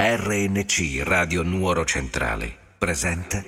RNC Radio Nuoro Centrale presenta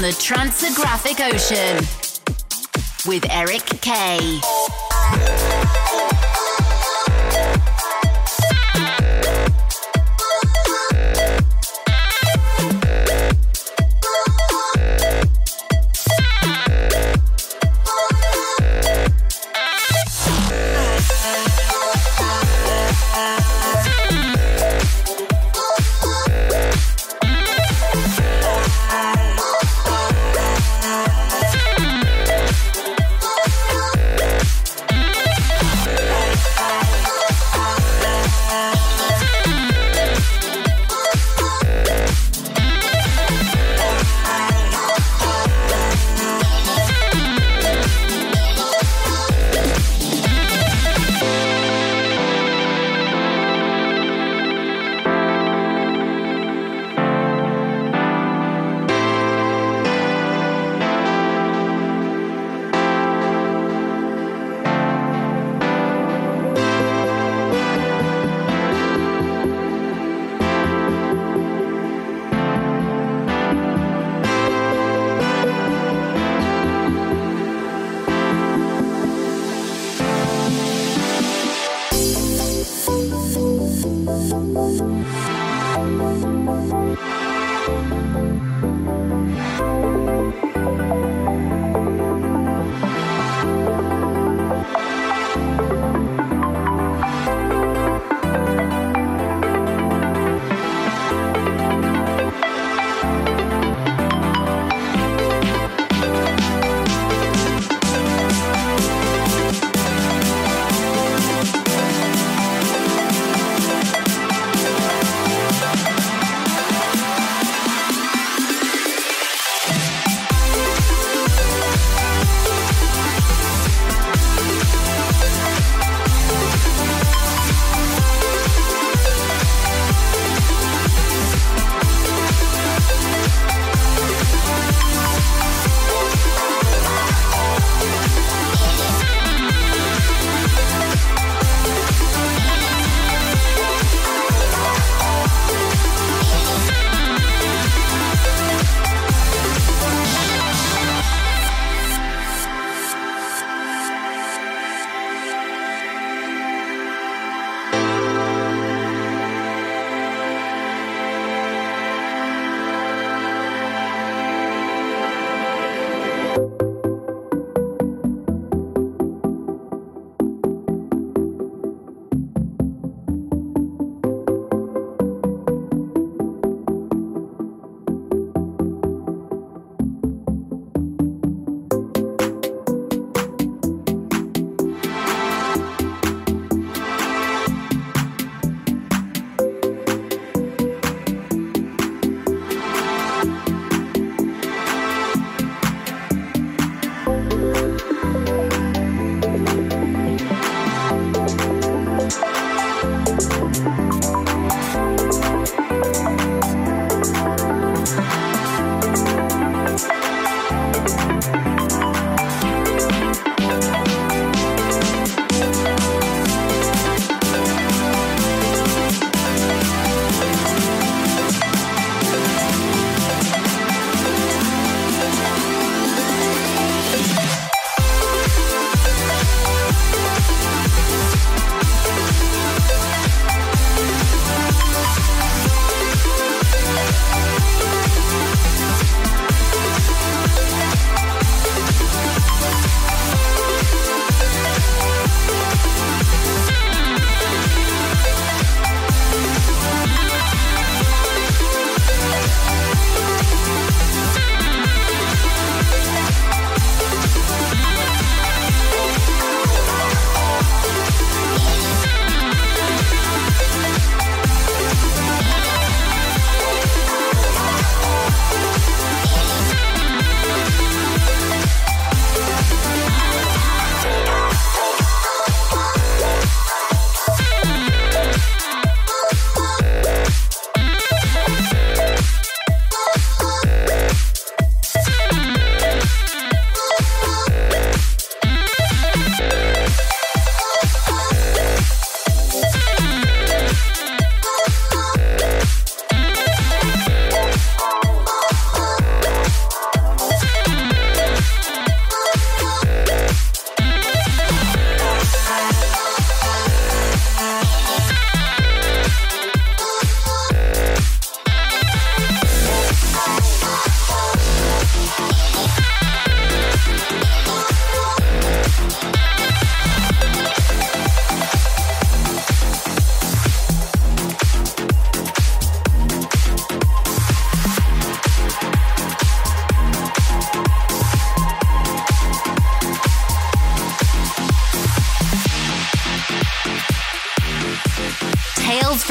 From the Tranceographic Ocean with Eric K.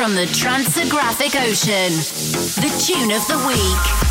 From the Tranceographic Ocean. The tune of the week.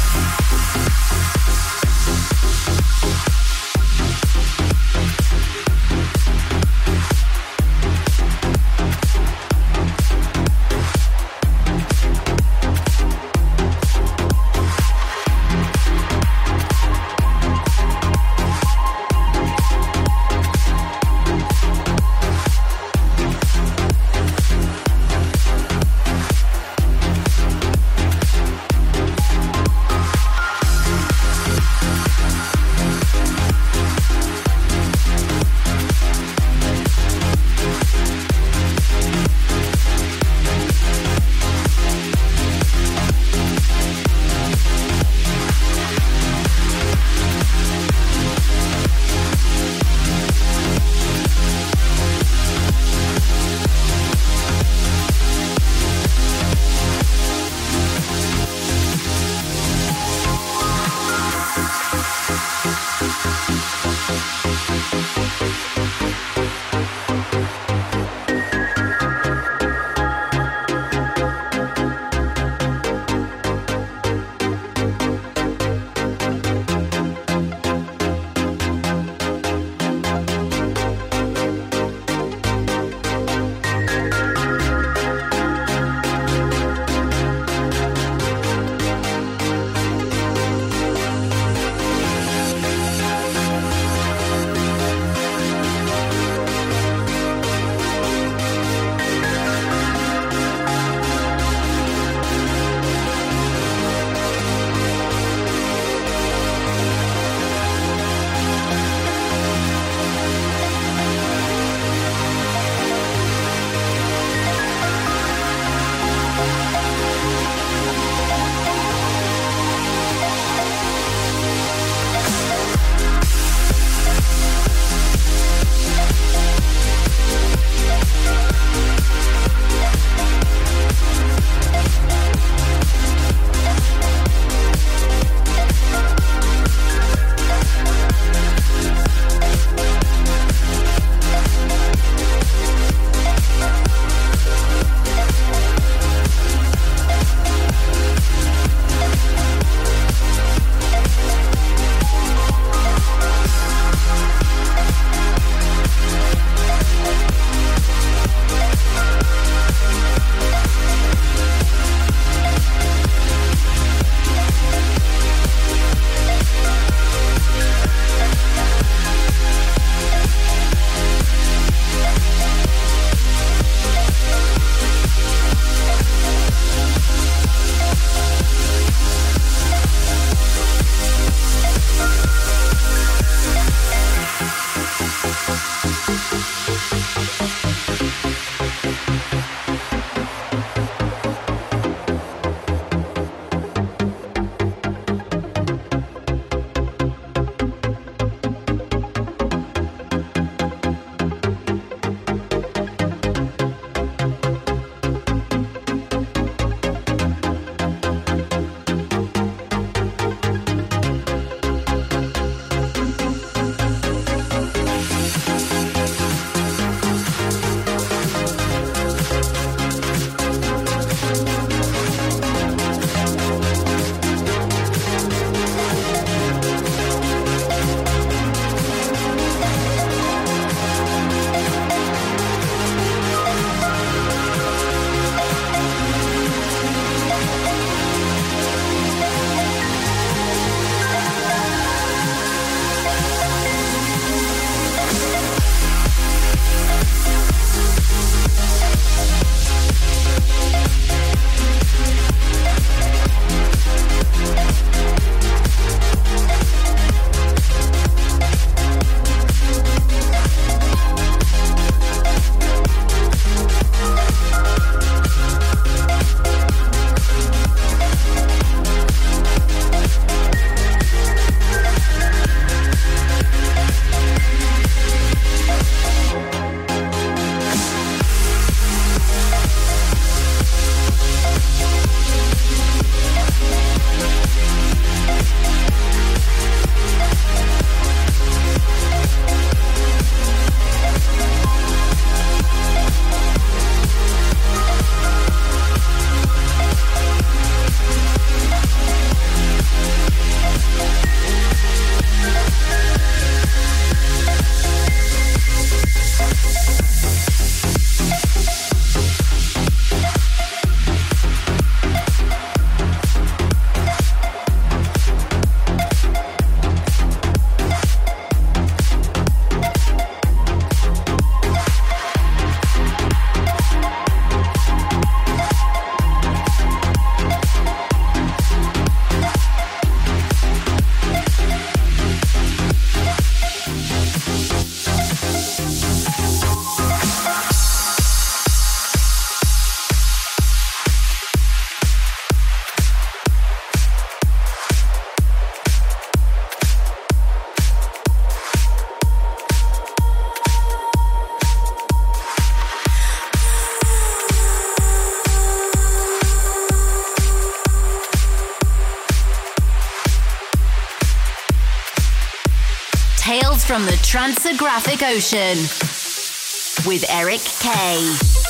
From the Tranceographic Ocean with Eric Kay.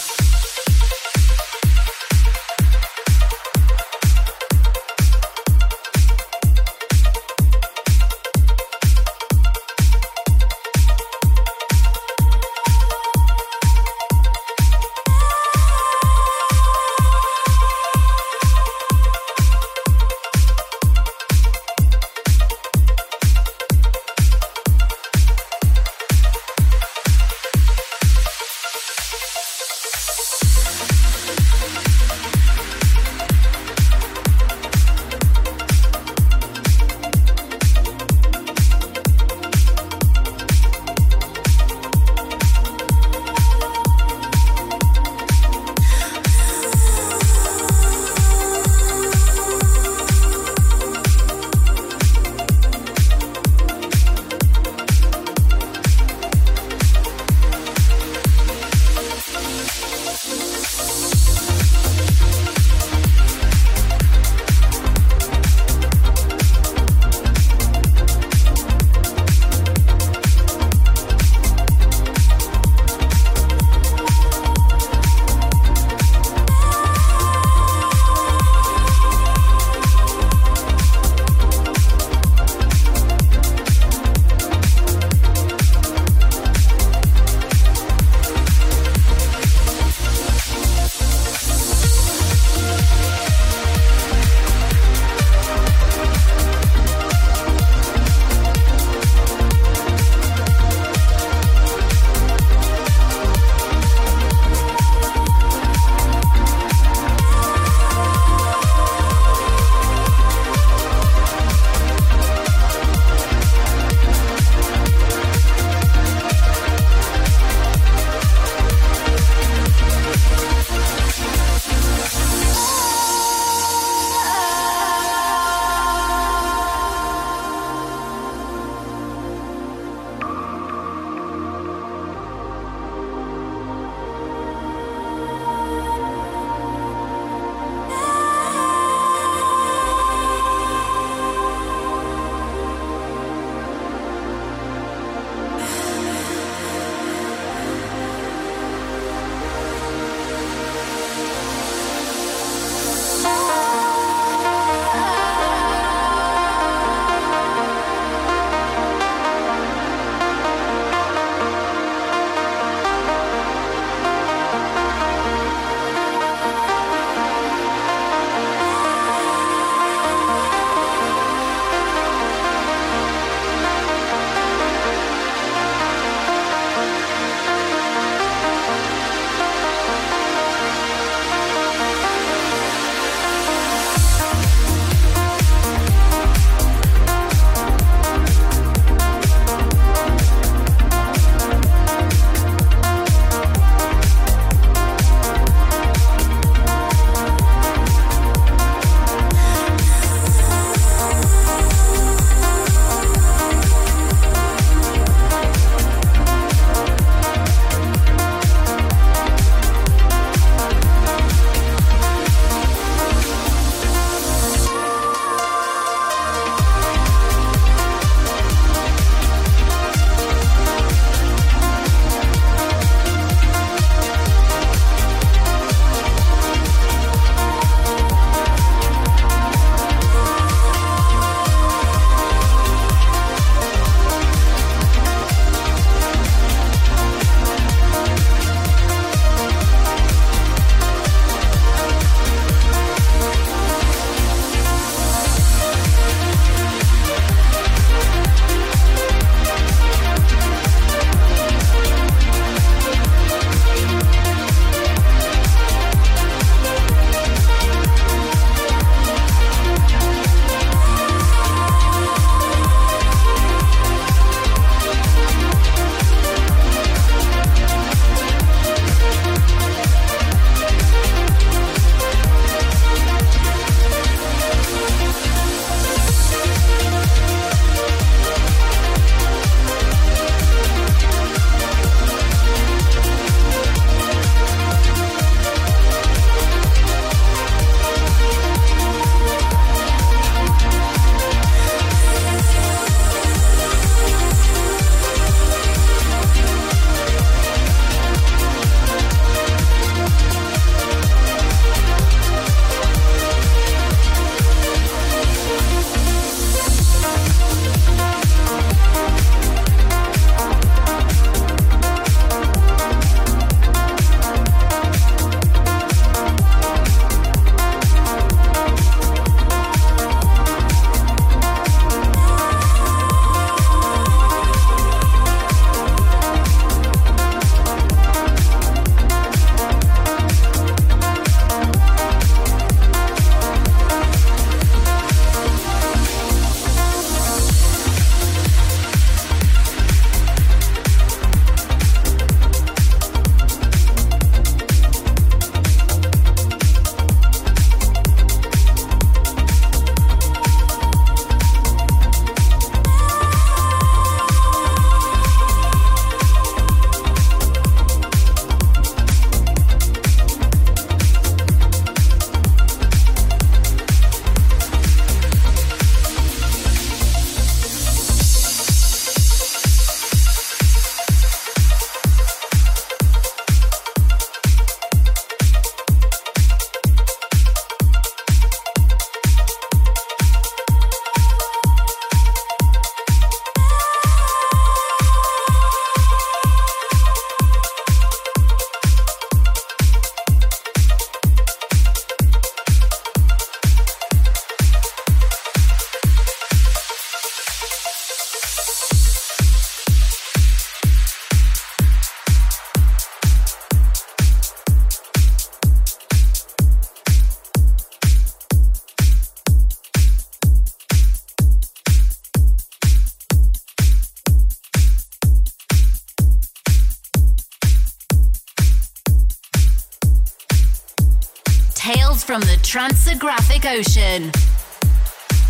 Tranceographic Ocean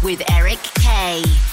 with Eric Kay.